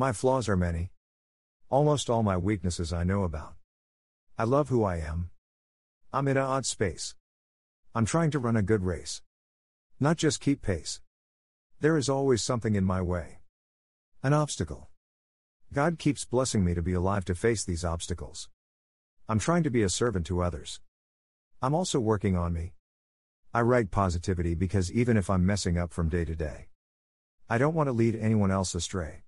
My flaws are many. Almost all my weaknesses I know about. I love who I am. I'm in a odd space. I'm trying to run a good race. Not just keep pace. There is always something in my way. An obstacle. God keeps blessing me to be alive to face these obstacles. I'm trying to be a servant to others. I'm also working on me. I write positivity because even if I'm messing up from day to day, I don't want to lead anyone else astray.